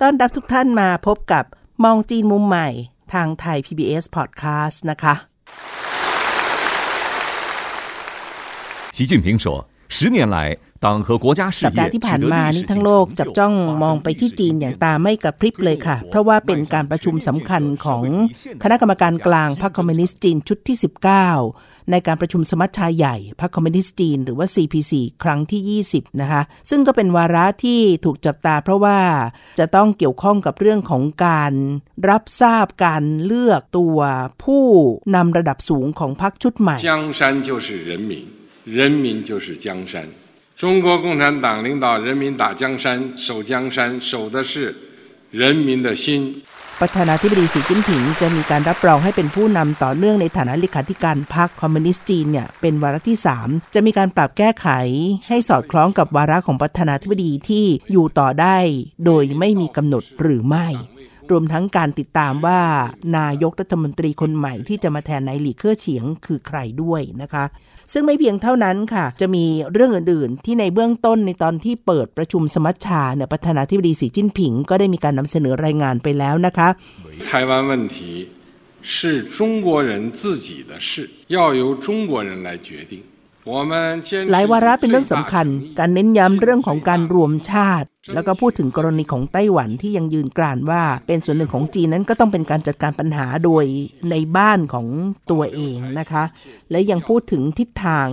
ต้อนรับทุกท่านมาพบกับมองจีนมุมใหม่ทางไทย PBS Podcast นะคะ 习近平说：“ 十年来，党和国家事 สัปดา 业 ห์ที่ 取 ผ่าน 得 มา 历史 นี่ 性 ทั้งโลก 成 จับ 就 จ้อง 划 มองไปที่จีนอย่างตาไม่กระพริบเลยค่ะ เพราะว่าเป็นการประชุมสำคัญของคณะกรรมการกลางพรรคคอมมิวนิสต์จีนชุดที่ 19 ในการประชุมสมัชชาใหญ่พรรคคอมมิวนิสต์จีนหรือว่า CPC ครั้งที่ 20 นะคะ ซึ่งก็เป็นวาระที่ถูกจับตาเพราะว่าจะต้องเกี่ยวข้องกับเรื่องของการรับทราบการเลือกตัวผู้นำระดับสูงของพรรคชุดใหม่ 江山就是 人民，人民就是江山。中国共产党领导人民打江山、守江山，守的是人民的心。 ประธานาธิบดีสีจิ้นผิงจะมีการรับรองให้เป็นผู้นำต่อเนื่องในฐานะเลขาธิการพรรคคอมมิวนิสต์จีนเนี่ยเป็นวาระที่ 3 จะมีการปรับแก้ไขให้สอดคล้องกับวาระของประธานาธิบดีที่อยู่ต่อได้ โดยไม่มีกำหนดหรือไม่ รวมทั้งการติดตามว่านายกรัฐมนตรีคนใหม่ที่จะมาแทนนายหลี่เค่อเฉียงคือใครด้วยนะคะ ซึ่งไม่เพียงเท่านั้นค่ะ จะมีเรื่องอื่น ๆ ที่ในเบื้องต้นในตอนที่เปิดประชุมสมัชชาเนี่ยประธานาธิบดีสีจิ้นผิง ก็ได้มีการนำเสนอรายงานไปแล้วนะคะ 台湾问题是中国人自己的事，要由中国人来决定。我们坚持 หลายวาระเป็น 以 เรื่ 最 องสำ 大 คัญ 诚意 การเน้นย้ำเรื่องของการรวมชาติ แล้วก็พูดถึงกรณีของไต้หวันที่ยังยืนกรานว่า เป็นส่วนหนึ่งของจีนนั้นก็ต้องเป็นการจัดการปัญหาโดยในบ้านของตัวเองนะคะ และยังพูดถึงทิศทาง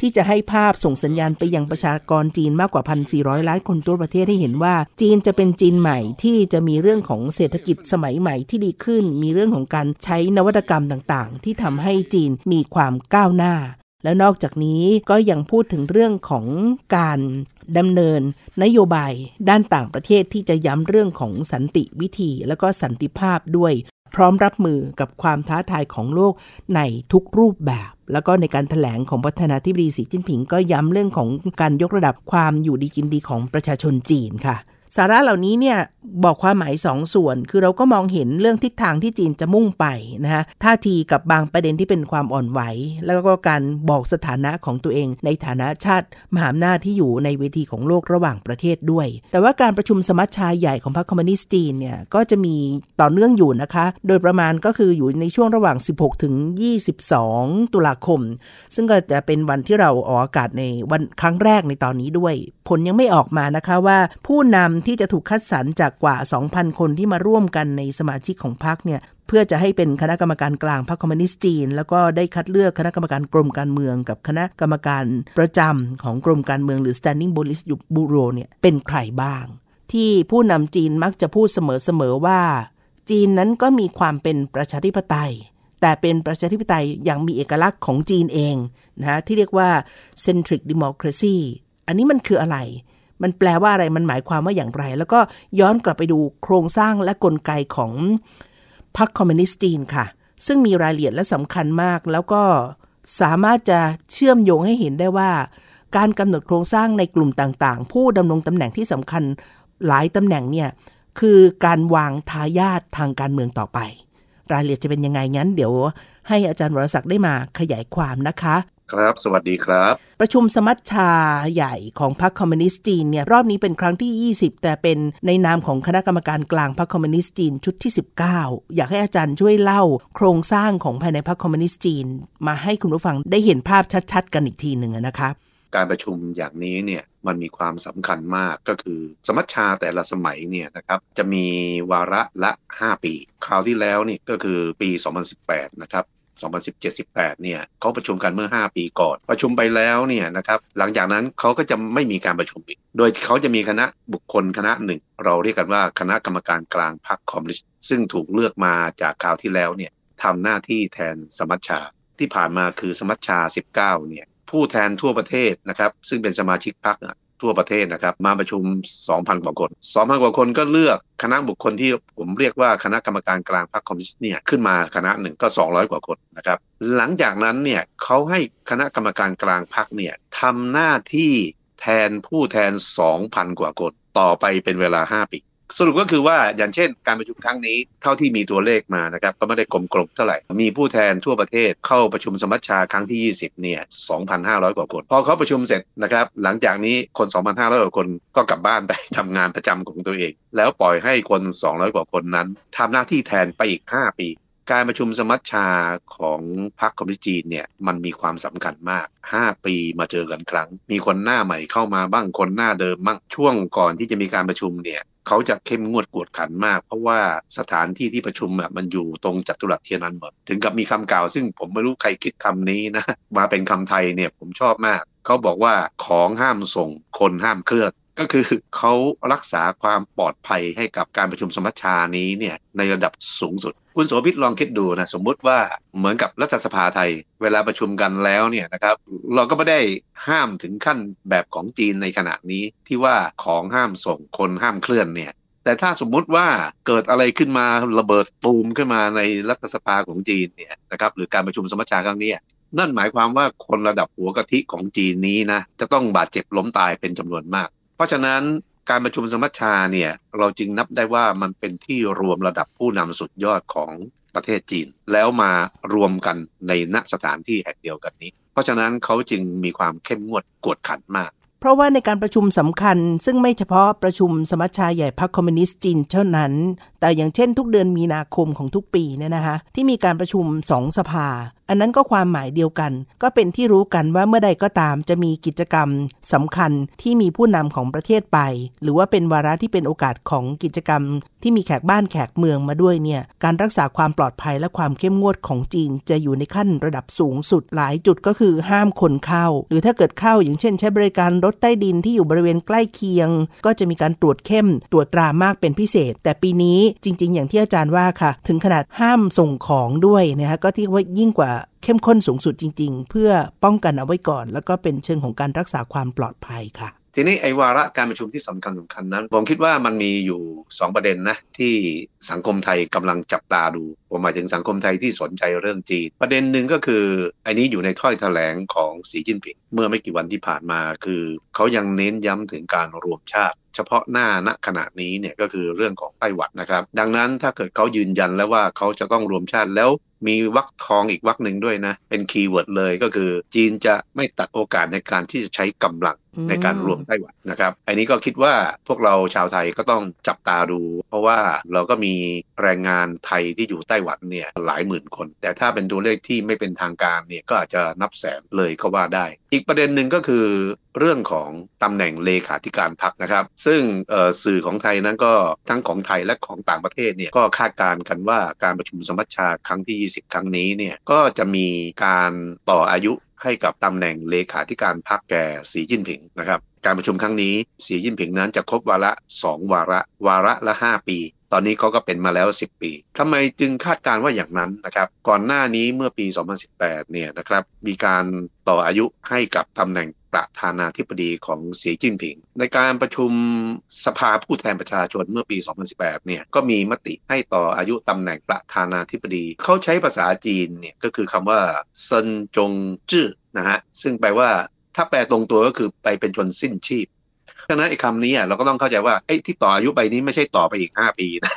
ที่จะให้ภาพส่งสัญญาณไปยังประชากรจีนมากกว่า 1,400 ล้านคนทั่วประเทศให้เห็นว่า จีนจะเป็นจีนใหม่ที่จะมีเรื่องของเศรษฐกิจสมัยใหม่ที่ดีขึ้น มีเรื่องของการใช้นวัตกรรมต่างๆ ที่ทำให้จีนมีความก้าวหน้าแล้วนอกจากนี้ก็ยังพูดถึงเรื่องของการ ดำเนินนโยบายด้านต่างประเทศที่จะย้ำเรื่องของสันติวิธีและก็สันติภาพด้วย พร้อมรับมือกับความท้าทายของโลกในทุกรูปแบบ แล้วก็ในการถแถลงของประธานาธิบดีสีจิ้นผิงก็ย้ำเรื่องของการยกระดับความอยู่ดีกินดีของประชาชนจีนค่ะ สาระเหล่านี้เนี่ยบอกความหมายสองส่วน คือเราก็มองเห็นเรื่องทิศทางที่จีนจะมุ่งไปนะฮะท่าทีกับบางประเด็นที่เป็นความอ่อนไหว แล้วก็การบอกสถานะของตัวเอง ในฐานะชาติมหาอำนาจที่อยู่ในเวทีของโลกระหว่างประเทศด้วย แต่ว่าการประชุมสมัชชาใหญ่ของพรรคคอมมิวนิสต์จีนเนี่ยก็จะมีต่อเนื่องอยู่นะคะ โดยประมาณก็คืออยู่ในช่วงระหว่าง 16 ถึง 22 ตุลาคม ซึ่งก็จะเป็นวันที่เราออกอากาศในวันครั้งแรกในตอนนี้ด้วย ผลยังไม่ออกมานะคะว่าผู้นำที่จะถูกคัดสรรจากกว่า 2,000 คนที่มาร่วมกันในสมาชิกของพรรคเนี่ยเพื่อจะให้เป็นคณะกรรมการกลางพรรคคอมมิวนิสต์จีน แล้วก็ได้คัดเลือกคณะกรรมการกรมการเมือง กับคณะกรรมการประจำของกรมการเมืองหรือ Standing Police Bureau เนี่ยเป็นใครบ้าง ที่ผู้นำจีนมักจะพูดเสมอๆว่า จีนนั้นก็มีความเป็นประชาธิปไตย แต่เป็นประชาธิปไตยอย่างมีเอกลักษณ์ของจีนเองนะฮะที่เรียกว่า centric democracy อันนี้มันคืออะไร มันแปลว่าอะไรมันหมายความว่าอย่างไร แล้วก็ย้อนกลับไปดูโครงสร้างและกลไกของพรรคคอมมิวนิสต์จีนค่ะ ซึ่งมีรายละเอียดและสำคัญมาก แล้วก็สามารถจะเชื่อมโยงให้เห็นได้ว่า การกำหนดโครงสร้างในกลุ่มต่างๆ ผู้ดำรงตำแหน่งที่สำคัญหลายตำแหน่งเนี่ยคือการวางทายาททางการเมืองต่อไป รายละเอียดจะเป็นยังไงงั้น เดี๋ยว ให้อาจารย์วรศักดิ์ได้มาขยายความนะคะ ครับ สวัสดีครับ ประชุมสมัชชาใหญ่ของพรรคคอมมิวนิสต์จีนเนี่ยรอบนี้เป็นครั้งที่ 20 แต่เป็นในนามของคณะกรรมการกลางพรรคคอมมิวนิสต์จีนชุดที่ 19 อยากให้อาจารย์ช่วยเล่า โครงสร้างของภายในพรรคคอมมิวนิสต์จีน มาให้คุณผู้ฟังได้เห็นภาพชัดๆ กันอีกทีหนึ่งนะครับการประชุมอย่างนี้เนี่ยมันมีความสำคัญมากก็คือ สมัชชาแต่ละสมัยเนี่ยนะครับจะมีวาระละ 5 ปี คราวที่แล้วนี่ก็คือปี 2018 นะครับ 2017-18 เนี่ยเขาประชุมกันเมื่อ 5 ปีก่อน ประชุมไปแล้วเนี่ยนะครับหลังจากนั้นเขาก็จะไม่มีการประชุมอีก โดยเขาจะมีคณะบุคคลคณะหนึ่ง เราเรียกกันว่าคณะกรรมการกลางพรรคคอมมิวนิสต์ซึ่งถูกเลือกมาจากคราวที่แล้วเนี่ยทำหน้าที่แทนสมัชชา ที่ผ่านมาคือสมัชชา 19 เนี่ยผู้แทนทั่วประเทศนะครับซึ่งเป็นสมาชิกพรรค ทั่วประเทศนะครับ มาประชุม 2,000 กว่าคน 2,000 กว่าคนก็เลือกคณะบุคคลที่ผมเรียกว่าคณะกรรมการกลางพรรคคอมมิวนิสต์เนี่ยขึ้นมาคณะหนึ่งก็ 200 กว่าคนนะครับ หลังจากนั้นเนี่ยเขาให้คณะกรรมการกลางพรรคเนี่ยทำหน้าที่แทนผู้แทน 2,000 กว่าคน ต่อไปเป็นเวลา 5 ปี สรุปก็คือว่าอย่างเช่นการประชุมครั้งนี้เท่าที่มีตัวเลขมานะครับก็ไม่ได้กลมกลบเท่าไหร่ มีผู้แทนทั่วประเทศเข้าประชุมสมัชชาครั้งที่ 20เนี่ย2,500 กว่าคน พอเขาประชุมเสร็จนะครับหลังจากนี้คน 2,500 กว่าคนก็กลับบ้านไปทำงานประจำของตัวเอง แล้วปล่อยให้คน 200 กว่าคนนั้นทำหน้าที่แทนไปอีก 5 ปี การประชุมสมัชชาของพรรคคอมมิวนิสต์จีนเนี่ยมันมีความสำคัญมาก 5 ปีมาเจอกันครั้ง มีคนหน้าใหม่เข้ามาบ้างคนหน้าเดิมบ้างช่วงก่อนที่จะมีการประชุมเนี่ยเขาจะเข้มงวดกวดขันมาก เพราะว่าสถานที่ที่ประชุมอะมันอยู่ตรงจัตุรัสเทียนันเหมินถึงกับมีคำกล่าว ซึ่งผมไม่รู้ใครคิดคำนี้นะมาเป็นคำไทยเนี่ยผมชอบมากเขาบอกว่าของห้ามส่งคนห้ามเคลื่อนก็คือเขารักษาความปลอดภัยให้กับการประชุมสมัชชานี้เนี่ยในระดับสูงสุด คุณโสภิตลองคิดดูนะสมมุติว่าเหมือนกับรัฐสภาไทย เวลาประชุมกันแล้วเนี่ยนะครับ เราก็ไม่ได้ห้ามถึงขั้นแบบของจีนในขณะนี้ที่ว่าของห้ามส่งคนห้ามเคลื่อนเนี่ย แต่ถ้าสมมุติว่าเกิดอะไรขึ้นมาระเบิดตูมขึ้นมาในรัฐสภาของจีนเนี่ยนะครับหรือการประชุมสมัชชาครั้งนี้นั่นหมายความว่าคนระดับหัวกะทิของจีนนี้นะจะต้องบาดเจ็บล้มตายเป็นจำนวนมาก เพราะฉะนั้น การประชุมสมัชชาเนี่ยเราจึงนับได้ว่ามันเป็นที่รวมระดับผู้นำสุดยอดของประเทศจีน แล้วมารวมกันในณสถานที่แห่งเดียวกันนี้ เพราะฉะนั้นเขาจึงมีความเข้มงวดกวดขันมาก เพราะว่าในการประชุมสำคัญ ซึ่งไม่เฉพาะประชุมสมัชชาใหญ่พรรคคอมมิวนิสต์จีนเท่านั้น แต่อย่างเช่นทุกเดือนมีนาคมของทุกปีเนี่ยนะคะที่มีการประชุมสองสภา อันนั้นก็ความหมายเดียวกัน ก็เป็นที่รู้กันว่าเมื่อใดก็ตามจะมีกิจกรรมสำคัญที่มีผู้นำของประเทศไป หรือว่าเป็นวาระที่เป็นโอกาสของกิจกรรม ที่มีแขกบ้านแขกเมืองมาด้วยเนี่ยการรักษาความปลอดภัยและความเข้มงวดของจีน จะอยู่ในขั้นระดับสูงสุดหลายจุดก็คือห้ามคนเข้า หรือถ้าเกิดเข้าอย่างเช่น ใช้บริการรถใต้ดินที่อยู่บริเวณใกล้เคียง ก็จะมีการตรวจเข้มตรวจตรามากเป็นพิเศษ แต่ปีนี้จริง ๆ อย่างที่อาจารย์ว่าค่ะ ถึงขนาดห้ามส่งของด้วยนะคะก็ที่ว่ายิ่งกว่าเข้มข้นสูงสุดจริง ๆ เพื่อป้องกันเอาไว้ก่อน แล้วก็เป็นเชิงของการรักษาความปลอดภัยค่ะ ทีนี้ไอ้วาระการประชุมที่สำคัญสำคัญนั้น ผมคิดว่ามันมีอยู่ 2 ประเด็นนะ ที่สังคมไทยกำลังจับตาดู ผมหมายถึงสังคมไทยที่สนใจเรื่องจีน ประเด็นหนึ่งก็คือไอ้นี้อยู่ในถ้อยแถลงของสีจิ้นผิงเมื่อไม่กี่วันที่ผ่านมาคือเขายังเน้นย้ำถึงการรวมชาติเฉพาะหน้าณขณะนี้เนี่ยก็คือเรื่องของไต้หวันนะครับ ดังนั้นถ้าเกิดเขายืนยันแล้วว่าเขาจะต้องรวมชาติแล้วมีวักทองอีกวักหนึ่งด้วยนะ เป็นคีย์เวิร์ดเลยก็คือจีนจะไม่ตัดโอกาสในการที่จะใช้กำลังในการรวมไต้หวันนะครับ อันนี้ก็คิดว่าพวกเราชาวไทยก็ต้องจับตาดู เพราะว่าเราก็มีแรงงานไทยที่อยู่ไต้หวันเนี่ยหลายหมื่นคน แต่ถ้าเป็นตัวเลขที่ไม่เป็นทางการเนี่ยก็อาจจะนับแสนเลยก็ว่าได้ อีกประเด็นหนึ่งก็คือเรื่องของตำแหน่งเลขาธิการพรรคนะครับซึ่งสื่อของไทยนั้นก็ทั้งของไทยและของต่างประเทศเนี่ยก็คาดการณ์กันว่าการประชุมสมัชชาครั้งที่ 20 ครั้งนี้เนี่ยก็จะมีการต่ออายุให้กับตำแหน่งเลขาธิการพรรคแก่สีจิ้นผิงนะครับการประชุมครั้งนี้สีจิ้นผิงนั้นจะครบวาระ 2 วาระ วาระละ 5 ปี ตอนนี้เขาก็เป็นมาแล้ว 10 ปีทำไมจึงคาดการว่าอย่างนั้นนะครับ ก่อนหน้านี้เมื่อปี 2018 เนี่ยนะครับ มีการต่ออายุให้กับตำแหน่งประธานาธิบดีของสีจิ้นผิง ในการประชุมสภาผู้แทนประชาชนเมื่อปี 2018 เนี่ยก็มีมติให้ต่ออายุตำแหน่งประธานาธิบดี เขาใช้ภาษาจีนเนี่ยก็คือคำว่าเซินจงจื้อนะฮะซึ่งแปลว่าถ้าแปลตรงตัวก็คือไปเป็นจนสิ้นชีพ ดังนั้นไอ้คำนี้เราก็ต้องเข้าใจว่าไอ้ที่ต่ออายุไปนี้ไม่ใช่ต่อไปอีก 5 ปีนะ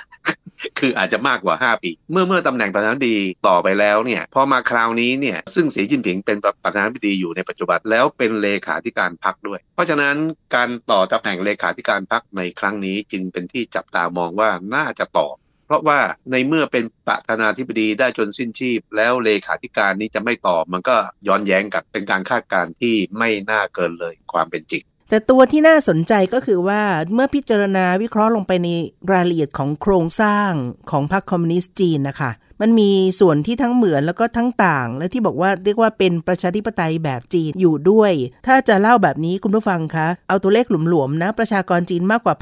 คืออาจจะมากกว่า 5 ปี เมื่อเมื่อตำแหน่งประธานาธิบดีต่อไปแล้วเนี่ยพอมาคราวนี้เนี่ยซึ่งสีจิ้นผิงเป็นประธานาธิบดีอยู่ในปัจจุบันแล้วเป็นเลขาธิการพรรคด้วย เพราะฉะนั้นการต่อตำแหน่งเลขาธิการพรรคในครั้งนี้จึงเป็นที่จับตามองว่าน่าจะต่อเพราะว่าในเมื่อเป็นประธานาธิบดีได้จนสิ้นชีพ แล้วเลขาธิการนี้จะไม่ต่อมันก็ย้อนแย้งกับเป็นการคาดการณ์ที่ไม่น่าเกินเลยความเป็นจริง แต่ตัวที่น่าสนใจก็คือว่าเมื่อพิจารณาวิเคราะห์ลงไปในรายละเอียดของโครงสร้างของพรรคคอมมิวนิสต์จีนนะคะ มันมีส่วนที่ทั้งเหมือนแล้วก็ทั้งต่าง และที่บอกว่าเรียกว่าเป็นประชาธิปไตยแบบจีนอยู่ด้วย ถ้าจะเล่าแบบนี้คุณผู้ฟังคะ เอาตัวเลขหลวมๆนะ ประชากรจีนมากกว่า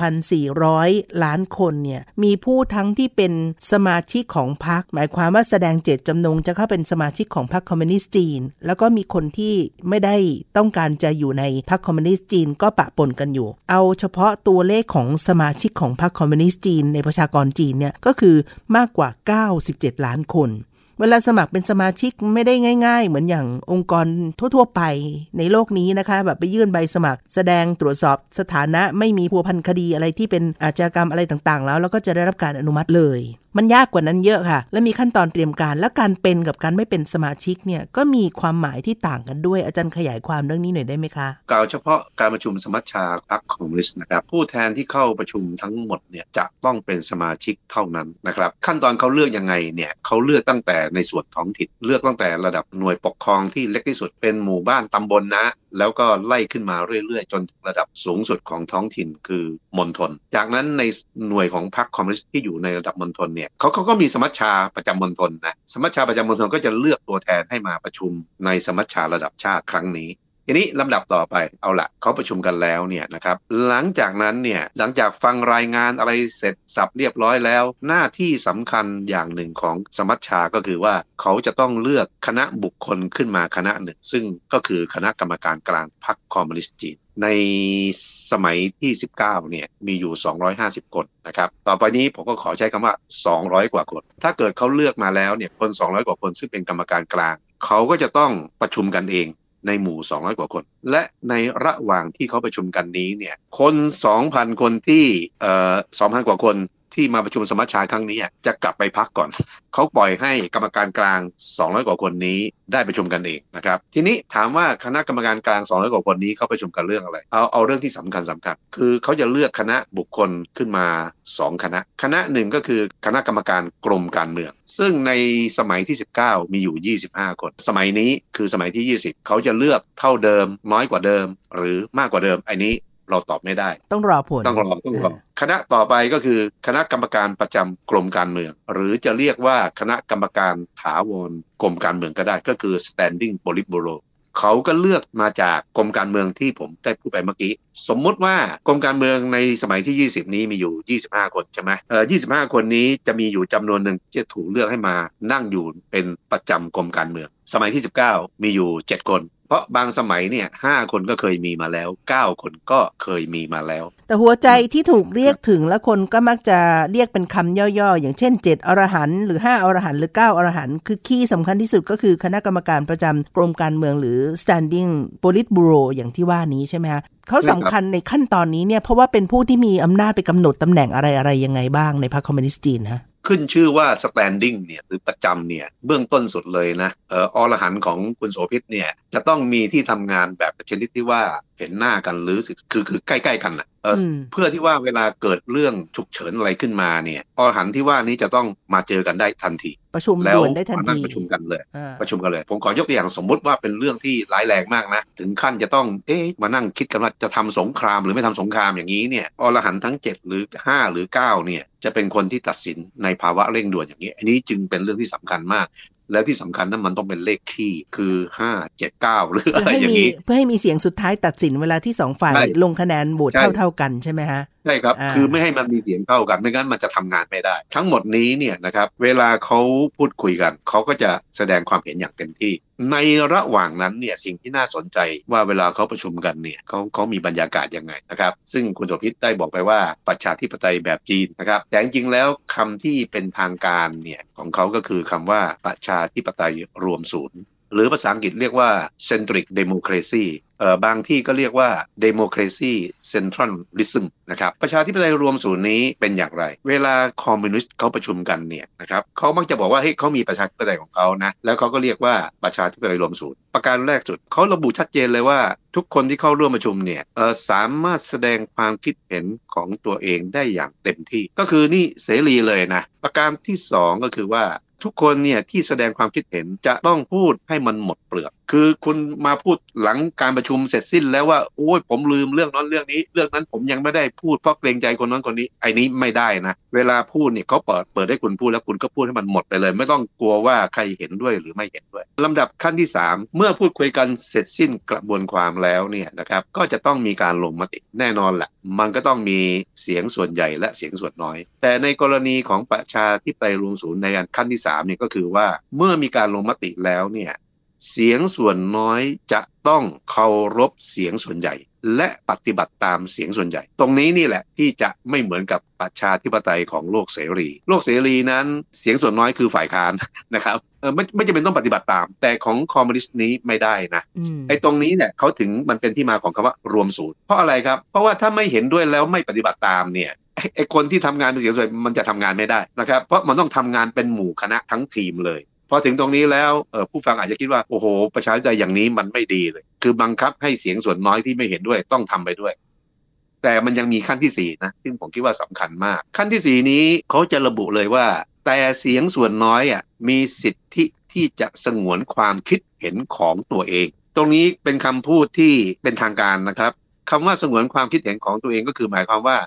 1,400 ล้านคนเนี่ยมีผู้ทั้งที่เป็นสมาชิกของพรรคหมายความว่าแสดงเจตจำนงจะเข้าเป็นสมาชิกของพรรคคอมมิวนิสต์จีน แล้วก็มีคนที่ไม่ได้ต้องการจะอยู่ในพรรคคอมมิวนิสต์จีนก็ปะปนกันอยู่ เอาเฉพาะตัวเลขของสมาชิกของพรรคคอมมิวนิสต์จีนในประชากรจีนเนี่ยก็คือมากกว่า 97ล้านล้านคน เวลาสมัครเป็นสมาชิกไม่ได้ง่าย ๆ เหมือนอย่างองค์กรทั่ว ๆ ไปในโลกนี้นะคะ แบบไปยื่นใบสมัคร แสดงตรวจสอบสถานะไม่มีพัวพันคดีอะไรที่เป็นอาชญากรรมอะไรต่างๆ แล้วแล้วก็จะได้รับการอนุมัติเลย มันยากกว่านั้นเยอะค่ะ และมีขั้นตอนเตรียมการ และการเป็นกับการไม่เป็นสมาชิกเนี่ยก็มีความหมายที่ต่างกันด้วยอาจารย์ขยายความเรื่องนี้หน่อยได้ไหมคะกล่าวเฉพาะการประชุมสมัชชาพรรคคอมมิวนิสต์นะครับผู้แทนที่เข้าประชุมทั้งหมดเนี่ยจะต้องเป็นสมาชิกเท่านั้นนะครับขั้นตอนเขาเลือกยังไงเนี่ยเขาเลือกตั้งแต่ในส่วนท้องถิ่นเลือกตั้งแต่ระดับหน่วยปกครองที่เล็กที่สุดเป็นหมู่บ้านตำบลนะ แล้วก็ไล่ขึ้นมาเรื่อยๆ จนระดับสูงสุดของท้องถิ่นคือมณฑลจากนั้นในหน่วยของพรรคคอมมิวนิสต์ที่อยู่ในระดับมณฑลเนี่ยเขาเขาก็มีสมัชชาประจำมณฑลนะสมัชชาประจำมณฑลก็จะเลือกตัวแทนให้มาประชุมในสมัชชาระดับชาติครั้งนี้ ทีนี้ลำดับต่อไปเอาละเขาประชุมกันแล้วเนี่ยนะครับหลังจากนั้นเนี่ยหลังจากฟังรายงานอะไรเสร็จสับเรียบร้อยแล้ว หน้าที่สำคัญอย่างหนึ่งของสมัชชาก็คือว่าเขาจะต้องเลือกคณะบุคคลขึ้นมาคณะหนึ่ง ซึ่งก็คือคณะกรรมการกลางพรรคคอมมิวนิสต์จีนในสมัยที่ 19 เนี่ยมีอยู่ 250 คนนะครับ ต่อไปนี้ผมก็ขอใช้คำว่า 200 กว่าคน ถ้าเกิดเขาเลือกมาแล้วเนี่ยคน 200 กว่าคนซึ่งเป็นกรรมการกลาง เขาก็จะต้องประชุมกันเอง ในหมู่ 200 กว่าคน และในระหว่างที่เขาประชุมกันนี้เนี่ยคน 2,000 คนที่เอ่อ2,000 กว่าคน ที่มาประชุมสมัชชาครั้งนี้จะกลับไปพักก่อน เขาปล่อยให้กรรมการกลาง 200 กว่าคนนี้ได้ประชุมกันเองนะครับ ทีนี้ถามว่าคณะกรรมการกลาง 200 กว่าคนนี้เขาประชุมกันเรื่องอะไร เอาเอาเรื่องที่สำคัญสำคัญ คือเขาจะเลือกคณะบุคคลขึ้นมา 2 คณะ คณะหนึ่งก็คือคณะกรรมการกรมการเมือง ซึ่งในสมัยที่ 19 มีอยู่ 25 คน สมัยนี้คือสมัยที่ 20 เขาจะเลือกเท่าเดิม น้อยกว่าเดิม หรือมากกว่าเดิม อันนี้ เราตอบไม่ได้ ต้องรอผลต้องรอต้องรอคณะต่อไปก็คือ คณะกรรมการประจำกรมการเมือง หรือจะเรียกว่าคณะกรรมการถาวรกรมการเมืองก็ได้ ก็คือ standing politburo เขาก็เลือกมาจากกรมการเมืองที่ผมได้พูดไปเมื่อกี้ สมมุติว่ากรมการเมืองในสมัยที่ 20 นี้มีอยู่ 25 คนใช่ไหมเออ25 คนนี้จะมีอยู่จำนวนหนึ่งที่จะถูกเลือกให้มานั่งอยู่เป็นประจำกรมการเมือง สมัยที่ 19 มีอยู่ 7 คน เพราะบางสมัยเนี่ยห้าคนก็เคยมีมาแล้ว9คนก็เคยมีมาแล้ว แต่หัวใจที่ถูกเรียกถึงและคนก็มักจะเรียกเป็นคำย่อๆ อย่างเช่น7อรหันหรือ5อรหันหรือ9อรหันคือคีย์สำคัญที่สุดก็คือคณะกรรมการประจำกรมการเมืองหรือ standing politburo อย่างที่ว่านี้ใช่ไหมคะเขาสำคัญในขั้นตอนนี้เนี่ยเพราะว่าเป็นผู้ที่มีอำนาจไปกำหนดตำแหน่งอะไรๆยังไงบ้างในพรรคคอมมิวนิสต์จีนฮะ ขึ้นชื่อว่า standing เนี่ยหรือประจำเนี่ยเบื้องต้นสุดเลยนะเอออรหันของคุณโสภิตเนี่ยจะต้องมีที่ทำงานแบบชนิดที่ว่า เห็นหน้ากันหรือสึกคือคือใกล้ๆกันนะเอออมเพื่อที่ว่าเวลาเกิดเรื่องฉุกเฉินอะไรขึ้นมาเนี่ยอรหันต์ที่ว่านี้จะต้องมาเจอกันได้ทันที ประชุมแล้วด่วนได้ทันมานั่ทีงประชุมกันเลยอ่าประชุมกันเลย ผมขอยกตัวอย่างสมมุติว่าเป็นเรื่องที่ร้ายแรงมากนะ ถึงขั้นจะต้องเอ๊ะมานั่งคิดกันว่าจะทำสงครามหรือไม่ทำสงครามอย่างนี้เนี่ยอรหันต์ทั้ง 7 หรือ 5 หรือ 9 เนี่ยจะเป็นคนที่ตัดสินในภาวะเร่งด่วนอย่างนี้ อันนี้จึงเป็นเรื่องที่สำคัญมาก แล้วที่สำคัญนั้นมันต้องเป็นเลขคี่คือ5 7 9หรือเพื่อะอไรให้อย่ามีงนี้ เพื่อให้มีเสียงสุดท้ายตัดสินเวลาที่สองฝ่ายใช่ลงคะแนนโหวตใช่เท่าเท่าๆกันใช่ไหมฮะใช่ครับอ่าคือไม่ให้มันมีเสียงเท่ากัน ไม่งั้นมันจะทำงานไม่ได้ ทั้งหมดนี้เนี่ยนะครับ เวลาเขาพูดคุยกัน เขาก็จะแสดงความเห็นอย่างเต็มที่ ในระหว่างนั้นเนี่ยสิ่งที่น่าสนใจว่าเวลาเขาประชุมกันเนี่ยเขาเขามีบรรยากาศยังไงนะครับ ซึ่งคุณโสภิตได้บอกไปว่าประชาธิปไตยแบบจีนนะครับ แต่จริงๆแล้วคำที่เป็นทางการเนี่ยของเขาก็คือคำว่าประชาธิปไตยรวมศูนย์ หรือภาษาอังกฤษเรียกว่า centric democracy เอ่อบางที่ก็เรียกว่า democracy centralism นะครับประชาธิปไตยรวมศูนย์นี้เป็นอย่างไร เวลาคอมมิวนิสต์เขาประชุมกันเนี่ยนะครับเขามักจะบอกว่าเฮ้ยเขามีประชาธิปไตยของเขานะแล้วเขาก็เรียกว่าประชาธิปไตยรวมศูนย์ประการแรกสุดเขาระบุชัดเจนเลยว่า ทุกคนที่เข้าร่วมประชุมเนี่ยเอ่อสามารถแสดงความคิดเห็นของตัวเองได้อย่างเต็มที่ ก็คือนี่เสรีเลยนะประการที่สองก็คือว่า ทุกคนเนี่ยที่แสดงความคิดเห็นจะต้องพูดให้มันหมดเปลือก คือคุณมาพูดหลังการประชุมเสร็จสิ้นแล้วว่าโอ้ยผมลืมเรื่องนั้นเรื่องนี้ เรื่องนั้นผมยังไม่ได้พูดเพราะเกรงใจคนนั้นคนนี้ไอ้นี้ไม่ได้นะ เวลาพูดเนี่ยเขาเปิดเปิดให้คุณพูดแล้วคุณก็พูดให้มันหมดไปเลย ไม่ต้องกลัวว่าใครเห็นด้วยหรือไม่เห็นด้วยลำดับขั้นที่ 3 เมื่อพูดคุยกันเสร็จสิ้นกระบวนความแล้วเนี่ยนะครับก็จะต้องมีการลงมติแน่นอนแหละมันก็ต้องมีเสียงส่วนใหญ่และเสียงส่วนน้อย แต่ในกรณีของประชาธิปไตยรวมศูนย์ในขั้นที่3เนี่ยก็คือว่าเมื่อมีการลงมติแล้วเนี่ยเสียงส่วนน้อยจะต้องเคารพเสียงส่วนใหญ่ และปฏิบัติตามเสียงส่วนใหญ่ ตรงนี้นี่แหละที่จะไม่เหมือนกับประชาธิปไตยของโลกเสรี โลกเสรีนั้นเสียงส่วนน้อยคือฝ่ายค้านนะครับเออไม่ไม่จำเป็นต้องปฏิบัติตาม แต่ของคอมมิวนิสต์นี้ไม่ได้นะอืมไอ้ตรงนี้เนี่ยเขาถึงมันเป็นที่มาของคำว่ารวมศูนย์เพราะอะไรครับ เพราะว่าถ้าไม่เห็นด้วยแล้วไม่ปฏิบัติตามเนี่ย ไอ้คนที่ทำงานเป็นเสียงส่วนมันจะทำงานไม่ได้นะครับ เพราะมันต้องทำงานเป็นหมู่คณะทั้งทีมเลยพอถึงตรงนี้แล้วผู้ฟังอาจจะคิดว่าโอ้โห ประชาธิปไตยอย่างนี้มันไม่ดีเลย คือบังคับให้เสียงส่วนน้อยที่ไม่เห็นด้วยต้องทำไปด้วย แต่มันยังมีขั้นที่สี่นะ ซึ่งผมคิดว่าสำคัญมาก ขั้นที่สี่นี้เขาจะระบุเลยว่า แต่เสียงส่วนน้อยอะมีสิทธิที่จะสงวนความคิดเห็นของตัวเอง ตรงนี้เป็นคำพูดที่เป็นทางการนะครับคำว่าสงวนความคิดเห็นของตัวเองก็คือหมายความว่า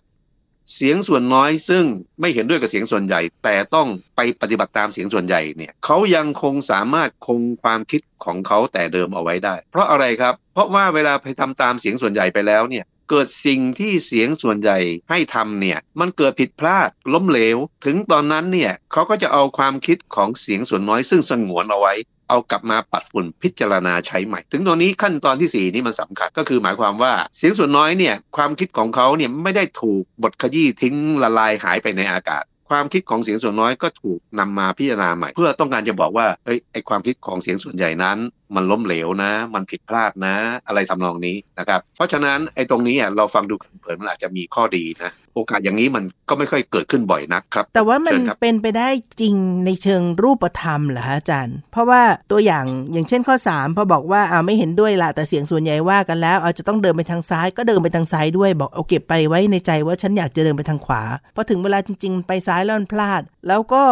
เสียงส่วนน้อยซึ่งไม่เห็นด้วยกับเสียงส่วนใหญ่ แต่ต้องไปปฏิบัติตามเสียงส่วนใหญ่เนี่ยเขายังคงสามารถคงความคิดของเขาแต่เดิมเอาไว้ได้ เพราะอะไรครับ เพราะว่าเวลาไปทำตามเสียงส่วนใหญ่ไปแล้วเนี่ยเกิดสิ่งที่เสียงส่วนใหญ่ให้ทำเนี่ยมันเกิดผิดพลาดล้มเหลว ถึงตอนนั้นเนี่ยเขาก็จะเอาความคิดของเสียงส่วนน้อยซึ่งสงวนเอาไว้ เอากลับมาปัดฝุ่นพิจารณาใช้ใหม่ ถึงตรงนี้ขั้นตอนที่ 4 นี่มันสำคัญก็คือหมายความว่าเสียงส่วนน้อยเนี่ยความคิดของเขาเนี่ยไม่ได้ถูกบทขยี้ทิ้งละลายหายไปในอากาศ ความคิดของเสียงส่วนน้อยก็ถูกนำมาพิจารณาใหม่ เพื่อต้องการจะบอกว่าเอ้ยไอความคิดของเสียงส่วนใหญ่นั้น มันล้มเหลวนะ มันผิดพลาดนะ อะไรทำนองนี้นะครับเพราะฉะนั้นไอ้ตรงนี้อะเราฟังดูเผินๆมันอาจจะมีข้อดีนะโอกาสอย่างนี้มันก็ไม่ค่อยเกิดขึ้นบ่อยนักครับ แต่ว่ามันเชิญครับเป็นไปได้จริงในเชิงรูปธรรมเหรอฮะอาจารย์ เพราะว่าตัวอย่างอย่างเช่นข้อ3พอบอกว่าอ่าไม่เห็นด้วยละแต่เสียงส่วนใหญ่ว่ากันแล้วเอาจะต้องเดินไปทางซ้ายก็เดินไปทางซ้ายด้วยบอกเอาเก็บไปไว้ในใจว่าฉันอยากจะเดินไปทางขวาพอถึงเวลาจริง ๆ ไปซ้ายแล้วมันพลาด แล้วก็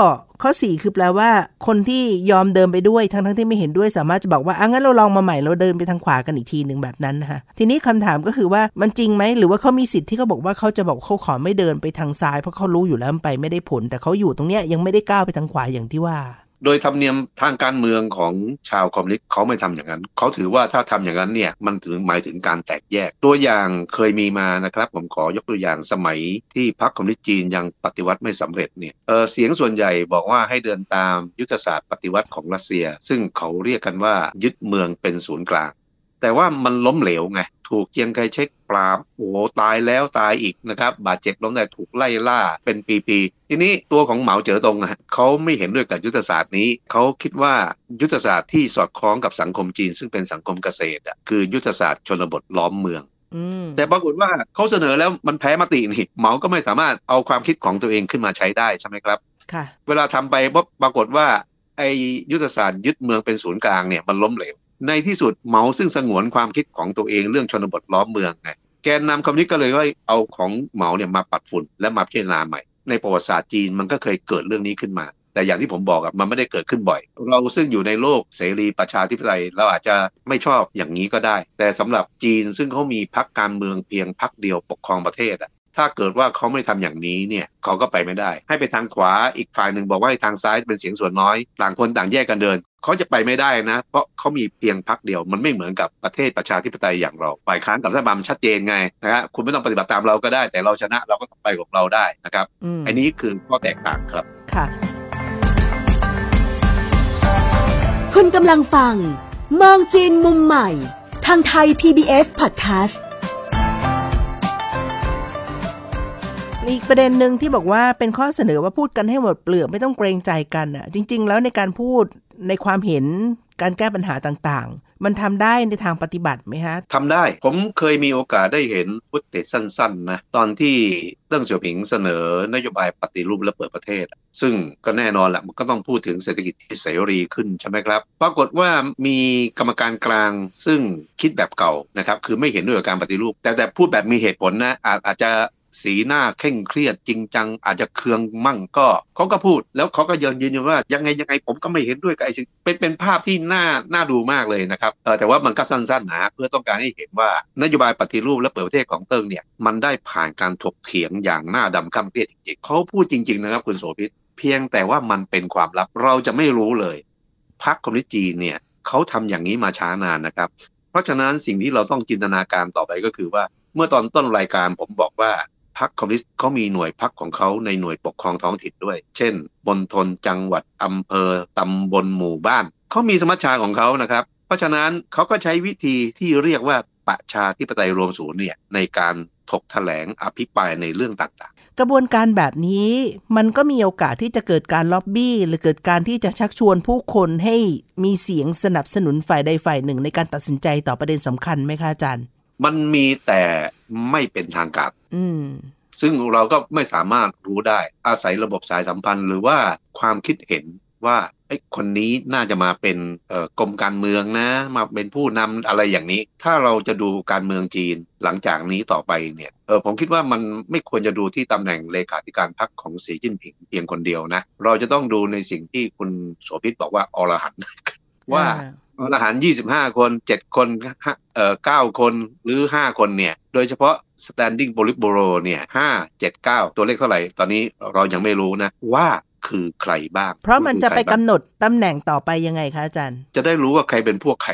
ข้อ 4 คือแปลว่า คนที่ยอมเดินไปด้วยทั้งทั้งๆที่ไม่เห็นด้วยสามารถจะบอกว่าอะงั้นเราลองมาใหม่เราเดินไปทางขวากันอีกทีหนึ่งแบบนั้นนะฮะทีนี้คำถามก็คือว่ามันจริงไหมหรือว่าเขามีสิทธิ์ที่เขาบอกว่าเขาจะบอกเขาขอไม่เดินไปทางซ้ายเพราะเขารู้อยู่แล้วมันไปไม่ได้ผล แต่เขาอยู่ตรงเนี้ยยังไม่ได้ก้าวไปทางขวาอย่างที่ว่า โดยธรรมเนียมทางการเมืองของชาวคอมมิวนิสต์เขาไม่ทำอย่างนั้น เขาถือว่าถ้าทำอย่างนั้นเนี่ยมันถึงหมายถึงการแตกแยก ตัวอย่างเคยมีมานะครับ ผมขอยกตัวอย่างสมัยที่พรรคคอมมิวนิสต์จีนยังปฏิวัติไม่สำเร็จเนี่ยเออเสียงส่วนใหญ่บอกว่าให้เดินตามยุทธศาสตร์ปฏิวัติของรัสเซีย ซึ่งเขาเรียกกันว่ายึดเมืองเป็นศูนย์กลาง แต่ว่ามันล้มเหลวไง ถูกเจียงไคเชกปราบโอ้โหตายแล้วตายอีกนะครับ บาดเจ็บล้มได้ถูกไล่ล่าเป็นปีๆทีนี้ตัวของเหมาเจ๋อตงอะเขาไม่เห็นด้วยกับยุทธศาสตร์นี้ เขาคิดว่ายุทธศาสตร์ที่สอดคล้องกับสังคมจีน ซึ่งเป็นสังคมเกษตรอะคือยุทธศาสตร์ชนบทล้อมเมืองอืมแต่ปรากฏว่าเขาเสนอแล้วมันแพ้มตินี่เหมาก็ไม่สามารถเอาความคิดของตัวเองขึ้นมาใช้ได้ใช่ไหมครับค่ะ เวลาทำไปปุ๊บปรากฏว่าไอยุทธศาสตร์ยึดเมืองเป็นศูนย์กลางเนี่ยมันล้มเหลว ในที่สุดเหมาซึ่งสงวนความคิดของตัวเองเรื่องชนบทล้อมเมืองไงแกนนำคอมมิวนิสต์ก็เลยว่าเอาของเหมาเนี่ยมาปัดฝุ่นและมาพิจารณาใหม่ ในประวัติศาสตร์จีนมันก็เคยเกิดเรื่องนี้ขึ้นมา แต่อย่างที่ผมบอกอะมันไม่ได้เกิดขึ้นบ่อย เราซึ่งอยู่ในโลกเสรีประชาธิปไตยเราอาจจะไม่ชอบอย่างนี้ก็ได้ แต่สำหรับจีนซึ่งเขามีพรรคการเมืองเพียงพรรคเดียวปกครองประเทศอะ ถ้าเกิดว่าเขาไม่ทำอย่างนี้เนี่ยเขาก็ไปไม่ได้ ให้ไปทางขวาอีกฝ่ายหนึ่งบอกว่าให้ทางซ้ายเป็นเสียงส่วนน้อย ต่างคนต่างแยกกันเดินเขาจะไปไม่ได้นะ เพราะเขามีเพียงพรรคเดียวมันไม่เหมือนกับประเทศประชาธิปไตยอย่างเราฝ่ายค้านกับรัฐบาลชัดเจนไงนะฮะคุณไม่ต้องปฏิบัติตามเราก็ได้ แต่เราชนะเราก็ไปกับเราได้นะครับอืมอันนี้คือข้อแตกต่างครับค่ะ คุณกำลังฟัง มองจีนมุมใหม่ ทางไทย PBS Podcast อีกประเด็นหนึ่งที่บอกว่าเป็นข้อเสนอว่าพูดกันให้หมดเปลือกไม่ต้องเกรงใจกันอะ จริง ๆ แล้วในการพูดในความเห็นการแก้ปัญหาต่างๆ มันทำได้ในทางปฏิบัติไหมฮะทำได้ ผมเคยมีโอกาสได้เห็นฟุตเตจสั้นๆนะ ตอนที่เรื่องเสี่ยวผิงเสนอนโยบายปฏิรูปและเปิดประเทศ ซึ่งก็แน่นอนแหละมันก็ต้องพูดถึงเศรษฐกิจที่เสรีขึ้นใช่ไหมครับ ปรากฏว่ามีกรรมการกลางซึ่งคิดแบบเก่านะครับ คือไม่เห็นด้วยกับการปฏิรูป แต่แต่พูดแบบมีเหตุผลนะอาจอาจจะ สีหน้าเคร่งเครียดจริงจัง อาจจะเคืองมั่งก็เขาก็พูด แล้วเขาก็ยืนยืนยันว่ายังไงยังไงผมก็ไม่เห็นด้วยกับไอ้สิ่งเป็นเป็นภาพที่น่าน่าดูมากเลยนะครับเออแต่ว่ามันก็สั้นๆนะเพื่อต้องการให้เห็นว่านโยบายปฏิรูปและเปิดประเทศของเติ้งเนี่ยมันได้ผ่านการถกเถียงอย่างหน้าดำคำเครียดจริงๆเขาพูดจริงๆนะครับคุณโสภิตเพียงแต่ว่ามันเป็นความลับเราจะไม่รู้เลยพรรคคอมมิวนิสต์จีนเนี่ยเขาทำอย่างนี้มาช้านานนะครับ เพราะฉะนั้นสิ่งที่เราต้องจินตนาการต่อไปก็คือว่าเมื่อตอนต้นรายการผมบอกว่า พรรคคอมมิวนิสต์เขามีหน่วยพรรคของเขาในหน่วยปกครองท้องถิ่นด้วย เช่นบนทนจังหวัดอำเภอตำบลหมู่บ้านเขามีสมัชชาของเขานะครับ เพราะฉะนั้นเขาก็ใช้วิธีที่เรียกว่าประชาธิปไตยรวมศูนย์เนี่ยในการถกแถลงอภิปรายในเรื่องต่างๆ กระบวนการแบบนี้มันก็มีโอกาสที่จะเกิดการล็อบบี้ หรือเกิดการที่จะชักชวนผู้คนให้มีเสียงสนับสนุนฝ่ายใดฝ่ายหนึ่งในการตัดสินใจต่อประเด็นสำคัญไหมคะอาจารย์ มันมีแต่ไม่เป็นทางการอืมซึ่งเราก็ไม่สามารถรู้ได้อาศัยระบบสายสัมพันธ์ หรือว่าความคิดเห็นว่าไอ้คนนี้น่าจะมาเป็นกรมการเมืองนะ มาเป็นผู้นำอะไรอย่างนี้ ถ้าเราจะดูการเมืองจีนหลังจากนี้ต่อไปเนี่ยเออผมคิดว่ามันไม่ควรจะดูที่ตำแหน่งเลขาธิการพรรคของสีจิ้นผิงเพียงคนเดียวนะ เราจะต้องดูในสิ่งที่คุณโสภิตบอกว่าอรหันว่าอ รหันยี่สิบห้าคนเจ็ดคนเอ่อเก้าคนหรือห้าคนเนี่ย โดยเฉพาะ standing politburo เนี่ยห้าเจ็ดเก้าตัวเลขเท่าไหร่ ตอนนี้เรายังไม่รู้นะว่าคือใครบ้าง เพราะมันจะไปกำหนดตำแหน่งต่อไปยังไงคะอาจารย์ จะได้รู้ว่าใครเป็นพวกใคร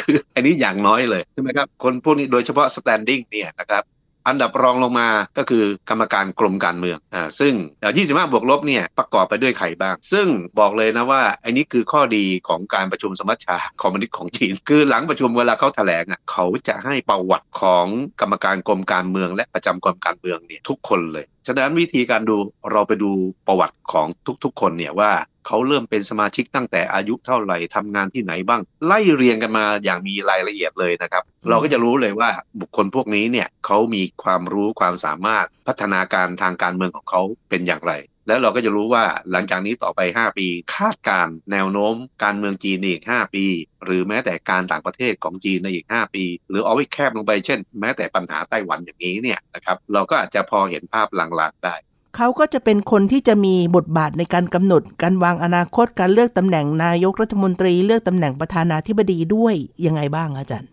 คืออันนี้อย่างน้อยเลยใช่ไหมครับ คนพวกนี้โดยเฉพาะ standing เนี่ยนะครับ อันดับรองลงมาก็คือกรรมการกรมการเมืองอ่าซึ่ง 25 บวกลบเนี่ยประกอบไปด้วยใครบ้าง ซึ่งบอกเลยนะว่าอันนี้คือข้อดีของการประชุมสมัชชาคอมมิวนิสต์ของจีน คือหลังประชุมเวลาเขาแถลงอะเขาจะให้ประวัติของกรรมการกรมการเมือง และประจำกรมการเมืองเนี่ยทุกคนเลย ฉะนั้นวิธีการดูเราไปดูประวัติของทุกๆ คนเนี่ยว่า เขาเริ่มเป็นสมาชิกตั้งแต่อายุเท่าไหร่ทำงานที่ไหนบ้าง ไล่เรียงกันมาอย่างมีรายละเอียดเลยนะครับ เราก็จะรู้เลยว่าบุคคลพวกนี้เนี่ยเขามีความรู้ความสามารถพัฒนาการทางการเมืองของเขาเป็นอย่างไร แล้วเราก็จะรู้ว่าหลังจากนี้ต่อไป 5 ปี คาดการแนวโน้มการเมืองจีนอีก 5 ปี หรือแม้แต่การต่างประเทศของจีนในอีก 5 ปี หรือเอาไว้แคบลงไปเช่น แม้แต่ปัญหาไต้หวันอย่างนี้เนี่ยนะครับเราก็อาจจะพอเห็นภาพลางๆได้ เขาก็จะเป็นคนที่จะมีบทบาทในการกำหนด การวางอนาคตการเลือกตำแหน่งนายกรัฐมนตรี เลือกตำแหน่งประธานาธิบดีด้วยยังไงบ้างอาจารย์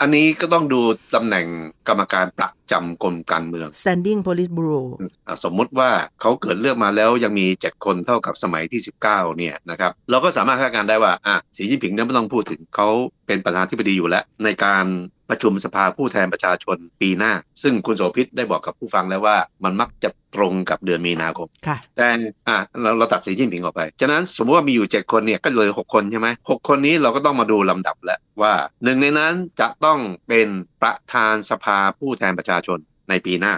อันนี้ก็ต้องดูตำแหน่งกรรมการประ จำกรมการเมือง standing police bureau สมมุติว่าเขาเกิดเลือกมาแล้วยังมี 7 คนเท่ากับสมัยที่ 19 เนี่ยนะครับเราก็สามารถคาดการได้ว่าอะสีจิ้นผิงเนี่ยไม่ต้องพูดถึงเขาเป็นประธานาธิบดีอยู่แล้ว ในการประชุมสภาผู้แทนประชาชนปีหน้า ซึ่งคุณโสภิตได้บอกกับผู้ฟังแล้วว่ามันมักจะตรงกับเดือนมีนาคมแต่อะเราเราตัดสีจิ้นผิงออกไป ฉะนั้นสมมติว่ามีอยู่ 7 คนเนี่ยก็เลย 6 คนใช่ไหมหคนนี้เราก็ต้องมาดูลำดับแล้วว่าหนึ่งในนั้นจะต้องเป็นประธานสภาผู้แทนประชาชนในปีหน้า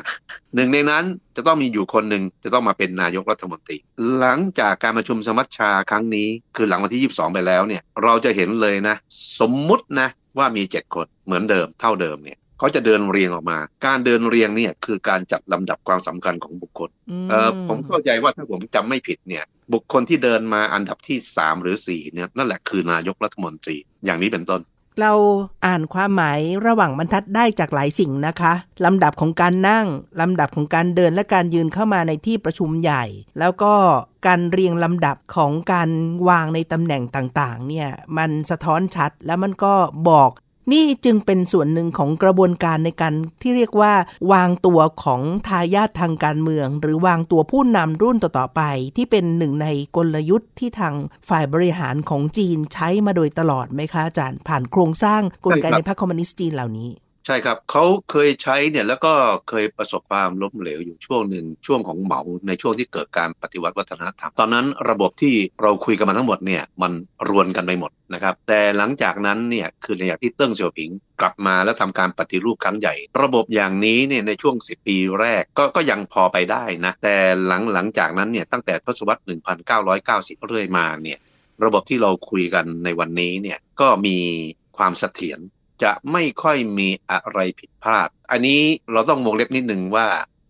หนึ่งในนั้นจะต้องมีอยู่คนหนึ่งจะต้องมาเป็นนายกรัฐมนตรี หลังจากการประชุมสมัชชาครั้งนี้ คือหลังวันที่ 22 ไปแล้วเนี่ยเราจะเห็นเลยนะ สมมุตินะว่ามี 7 คนเหมือนเดิมเท่าเดิมเนี่ยเขาจะเดินเรียงออกมา การเดินเรียงเนี่ยคือการจัดลำดับความสำคัญของบุคคลเออผมเข้าใจว่าถ้าผมจำไม่ผิดเนี่ยบุคคลที่เดินมาอันดับที่ 3 หรือ4เนี่ยนั่นแหละคือนายกรัฐมนตรี อย่างนี้เป็นต้น เราอ่านความหมายระหว่างบรรทัดได้จากหลายสิ่งนะคะ ลำดับของการนั่ง ลำดับของการเดินและการยืนเข้ามาในที่ประชุมใหญ่ แล้วก็การเรียงลำดับของการวางในตำแหน่งต่างๆเนี่ยมันสะท้อนชัดแล้วมันก็บอก นี่จึงเป็นส่วนหนึ่งของกระบวนการในการที่เรียกว่า วางตัวของทายาททางการเมือง หรือวางตัวผู้นำรุ่นต่อๆไป ที่เป็นหนึ่งในกลยุทธ์ที่ทางฝ่ายบริหารของจีนใช้มาโดยตลอดไหมคะอาจารย์ ผ่านโครงสร้างกลไกในพรรคคอมมิวนิสต์จีนเหล่านี้ ใช่ครับเขาเคยใช้เนี่ยแล้วก็เคยประสบความล้มเหลวอยู่ช่วงหนึ่งช่วงของเหมาในช่วงที่เกิดการปฏิวัติวัฒนธรรม ตอนนั้นระบบที่เราคุยกันมาทั้งหมดเนี่ยมันรวนกันไปหมดนะครับแต่หลังจากนั้นเนี่ยคือหลังจากที่เติ้งเสี่ยวผิงกลับมาแล้วทำการปฏิรูปครั้งใหญ่ ระบบอย่างนี้เนี่ยในช่วง 10 ปีแรกก็ก็ยังพอไปได้นะแต่หลังหลังจากนั้นเนี่ยตั้งแต่ทศวรรษ 1990 เรื่อยมาเนี่ยระบบที่เราคุยกันในวันนี้เนี่ยก็มีความเสถียร จะไม่ค่อยมีอะไรผิดพลาด อันนี้เราต้องวงเล็บนิดหนึ่งว่า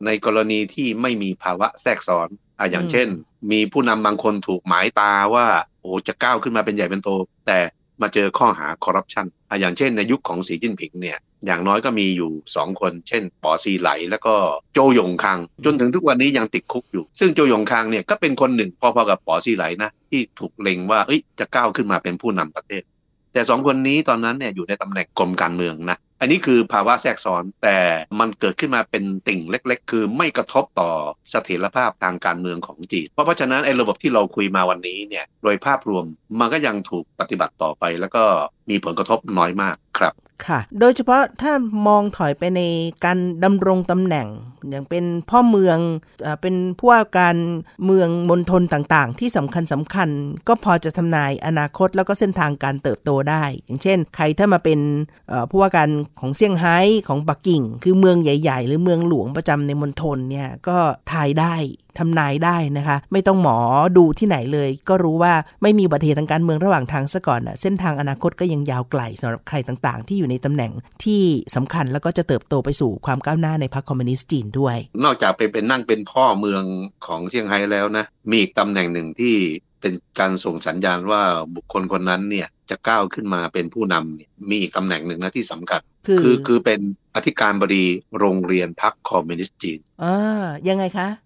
ในกรณีที่ไม่มีภาวะแทรกซ้อนอะอย่างเช่น มีผู้นำบางคนถูกหมายตาว่าโอ้จะก้าวขึ้นมาเป็นใหญ่เป็นโต แต่มาเจอข้อหาคอร์รัปชันอะอย่างเช่นในยุคของสีจิ้นผิงเนี่ยอย่างน้อยก็มีอยู่สองคน เช่นปอซีไหล แล้วก็โจยงคัง จนถึงทุกวันนี้ยังติดคุกอยู่ ซึ่งโจยงคังเนี่ยก็เป็นคนหนึ่งพอๆกับปอซีไหลนะที่ถูกเล็งว่าเอ้ยจะก้าวขึ้นมาเป็นผู้นำประเทศ แต่สองคนนี้ตอนนั้นเนี่ยอยู่ในตำแหน่งกรมการเมืองนะอันนี้คือภาวะแทรกซ้อนแต่มันเกิดขึ้นมาเป็นติ่งเล็ก ๆ คือไม่กระทบต่อเสถียรภาพทางการเมืองของจีน เพราะเพราะฉะนั้นไอ้ระบบที่เราคุยมาวันนี้เนี่ยโดยภาพรวมมันก็ยังถูกปฏิบัติต่อไป แล้วก็มีผลกระทบน้อยมากครับ ค่ะ โดยเฉพาะถ้ามองถอยไปในการดำรงตำแหน่ง อย่างเป็นพ่อเมืองเอเป็นผู้ว่าการเมืองมณฑลต่างๆ ที่สำคัญสำคัญก็พอจะทำนายอนาคตแล้วก็เส้นทางการเติบโตได้ อย่างเช่น ใครถ้ามาเป็นผู้ว่าการของเซี่ยงไฮ้ของปักกิ่ง คือเมืองใหญ่ ๆ หรือเมืองหลวงประจำในมณฑลเนี่ยก็ทายได้ ทำนายได้นะคะ ไม่ต้องหมอดูที่ไหนเลย ก็รู้ว่าไม่มีอุบัติเหตุทางการเมืองระหว่างทางซะก่อนน่ะเส้นทางอนาคตก็ยังยาวไกลสำหรับใครต่างๆ ที่อยู่ในตำแหน่งที่สำคัญแล้วก็จะเติบโตไปสู่ความก้าวหน้าในพรรคคอมมิวนิสต์จีนด้วย นอกจากเป็นเป็นนั่งเป็นพ่อเมืองของเซี่ยงไฮ้แล้วนะ มีอีกตำแหน่งหนึ่งที่เป็นการส่งสัญญาณว่าบุคคลคนนั้นเนี่ยจะก้าวขึ้นมาเป็นผู้นำเนี่ยมีอีกตำแหน่งหนึ่งนะที่สำคัญคือคือคือเป็นอธิการบดีโรงเรียนพรรคคอมมิวนิสต์จีนอ่ายังไงคะเอ่อ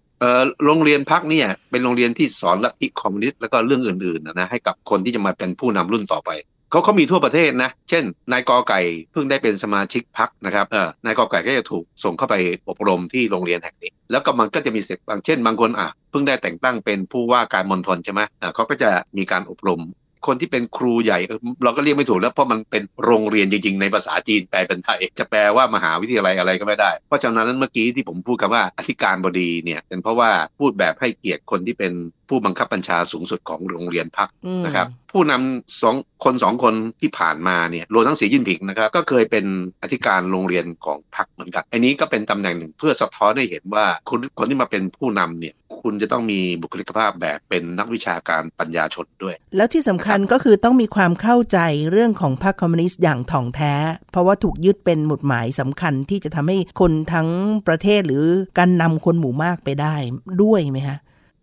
โรงเรียนพักเนี่ย เป็นโรงเรียนที่สอนลัทธิคอมมิวนิสต์แล้วก็เรื่องอื่นๆนะนะให้กับคนที่จะมาเป็นผู้นำรุ่นต่อไปเขาเขามีทั่วประเทศนะ เช่น นายกอไก่เพิ่งได้เป็นสมาชิกพักนะครับเออนายกอไก่ก็จะถูกส่งเข้าไปอบรมที่โรงเรียนแห่งนี้ แล้วก็มันก็จะมีเสกบางเช่น บางคนอะเพิ่งได้แต่งตั้งเป็นผู้ว่าการมณฑลใช่ไหมอ่าเขาก็จะมีการอบรม คนที่เป็นครูใหญ่เราก็เรียกไม่ถูกแล้วเพราะมันเป็นโรงเรียนจริง ๆ ในภาษาจีนแปลเป็นไทยจะแปลว่ามหาวิทยาลัยอะไรก็ไม่ได้ เพราะฉะนั้นเมื่อกี้ที่ผมพูดคำว่าอธิการบดีเนี่ยเป็นเพราะว่าพูดแบบให้เกียรติคนที่เป็น ผู้บังคับบัญชาสูงสุดของโรงเรียนพักอืมนะครับ ผู้นำสองคนสองคนที่ผ่านมาเนี่ยรวมทั้งสีจิ้นผิงนะครับ ก็เคยเป็นอธิการโรงเรียนของพรรคเหมือนกัน อันนี้ก็เป็นตำแหน่งหนึ่งเพื่อสะท้อนให้เห็นว่าคนคนที่มาเป็นผู้นำเนี่ยคุณจะต้องมีบุคลิกภาพแบบเป็นนักวิชาการปัญญาชนด้วย แล้วที่สำคัญก็คือต้องมีความเข้าใจเรื่องของพรรคคอมมิวนิสต์อย่างถ่องแท้ เพราะว่าถูกยึดเป็นหมุดหมายสำคัญที่จะทำให้คนทั้งประเทศหรือการนำคนหมู่มากไปได้ด้วยไหมคะ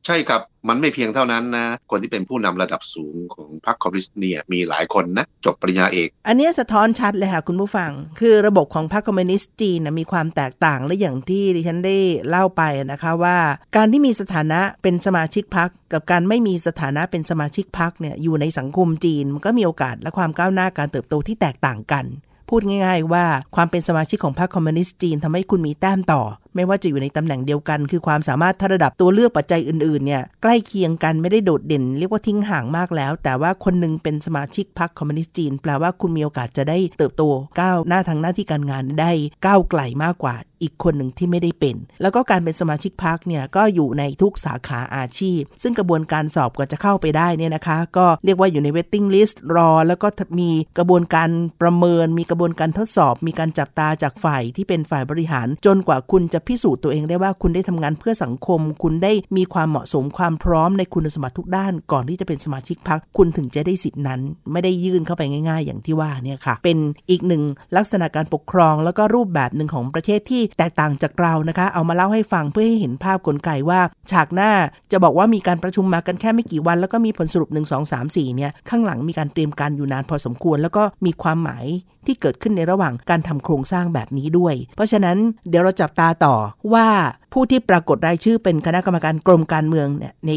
ใช่ครับ มันไม่เพียงเท่านั้นนะ คนที่เป็นผู้นำระดับสูงของพรรคคอมมิวนิสต์เนี่ยมีหลายคนนะ จบปริญญาเอก อันนี้สะท้อนชัดเลยค่ะคุณผู้ฟัง คือระบบของพรรคคอมมิวนิสต์จีนนะมีความแตกต่างและอย่างที่ดิฉันได้เล่าไปนะคะว่า การที่มีสถานะเป็นสมาชิกพรรคกับการไม่มีสถานะเป็นสมาชิกพรรคเนี่ยอยู่ในสังคมจีนมันก็มีโอกาสและความก้าวหน้าการเติบโตที่แตกต่างกันพูดง่ายๆว่าความเป็นสมาชิกของพรรคคอมมิวนิสต์จีนทำให้คุณมีแต้มต่อ ไม่ว่าจะอยู่ในตำแหน่งเดียวกัน คือความสามารถถ้าระดับตัวเลือกปัจจัยอื่นๆเนี่ยใกล้เคียงกันไม่ได้โดดเด่น เรียกว่าทิ้งห่างมากแล้ว แต่ว่าคนหนึงเป็นสมาชิกพรรคคอมมิวนิสต์จีน แปลว่าคุณมีโอกาสจะได้เติบโตก้าวหน้าทางหน้าที่การงานได้ก้าวไกลมากกว่าอีกคนหนึ่งที่ไม่ได้เป็น แล้วก็การเป็นสมาชิกพรรคเนี่ยก็อยู่ในทุกสาขาอาชีพ ซึ่งกระบวนการสอบกว่าจะเข้าไปได้เนี่ยนะคะ ก็เรียกว่าอยู่ใน waiting list รอ แล้วก็มีกระบวนการประเมิน มีกระบวนการทดสอบ มีการจับตาจากฝ่ายที่เป็นฝ่ายบริหาร จนกว่าคุณจะพิสูจน์ตัวเองได้ว่าคุณได้ทำงานเพื่อสังคม คุณได้มีความเหมาะสมความพร้อมในคุณสมบัติทุกด้าน ก่อนที่จะเป็นสมาชิกพรรคคุณถึงจะได้สิทธินั้น ไม่ได้ยื่นเข้าไปง่าย ๆ อย่างที่ว่าเนี่ยค่ะ เป็นอีกหนึ่งลักษณะการปกครองแล้วก็รูปแบบหนึ่งของประเทศที่แตกต่างจากเรานะคะ เอามาเล่าให้ฟังเพื่อให้เห็นภาพกลไกว่า ฉากหน้าจะบอกว่ามีการประชุมมากันแค่ไม่กี่วัน แล้วก็มีผลสรุป 1 2 3 4เนี่ยข้างหลังมีการเตรียมการอยู่นานพอสมควร แล้วก็มีความหมายที่เกิดขึ้นในระหว่างการทำโครงสร้างแบบนี้ด้วย เพราะฉะนั้นเดี๋ยวเราจับตาต่อว่าผู้ที่ปรากฏรายชื่อเป็นคณะกรรมการกรมการเมืองเนี่ยใน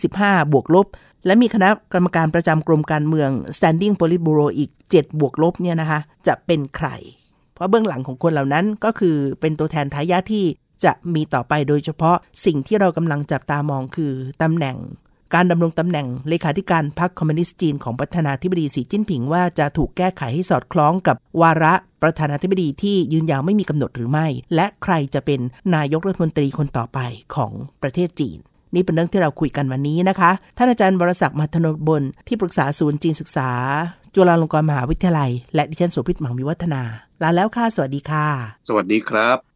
25 บวกลบ และมีคณะกรรมการประจำกรมการเมือง standing politburo อีก 7 บวกลบเนี่ยนะคะ จะเป็นใคร เพราะเบื้องหลังของคนเหล่านั้นก็คือเป็นตัวแทนทายาทที่จะมีต่อไปโดยเฉพาะสิ่งที่เรากำลังจับตามองคือตำแหน่ง การดำรงตำแหน่งเลขาธิการพรรคคอมมิวนิสต์จีนของประธานาธิบดีสีจิ้นผิงว่าจะถูกแก้ไขให้สอดคล้องกับวาระประธานาธิบดีที่ยืนยาวไม่มีกำหนดหรือไม่ และใครจะเป็นนายกรัฐมนตรีคนต่อไปของประเทศจีน นี่เป็นเรื่องที่เราคุยกันวันนี้นะคะ ท่านอาจารย์บรศักดิ์มัทนบลที่ปรึกษาศูนย์จีนศึกษา จุฬาลงกรณ์มหาวิทยาลัย และดิฉันโสภิตหมังวิวัฒนาลาแล้วค่ะสวัสดีค่ะ สวัสดีครับ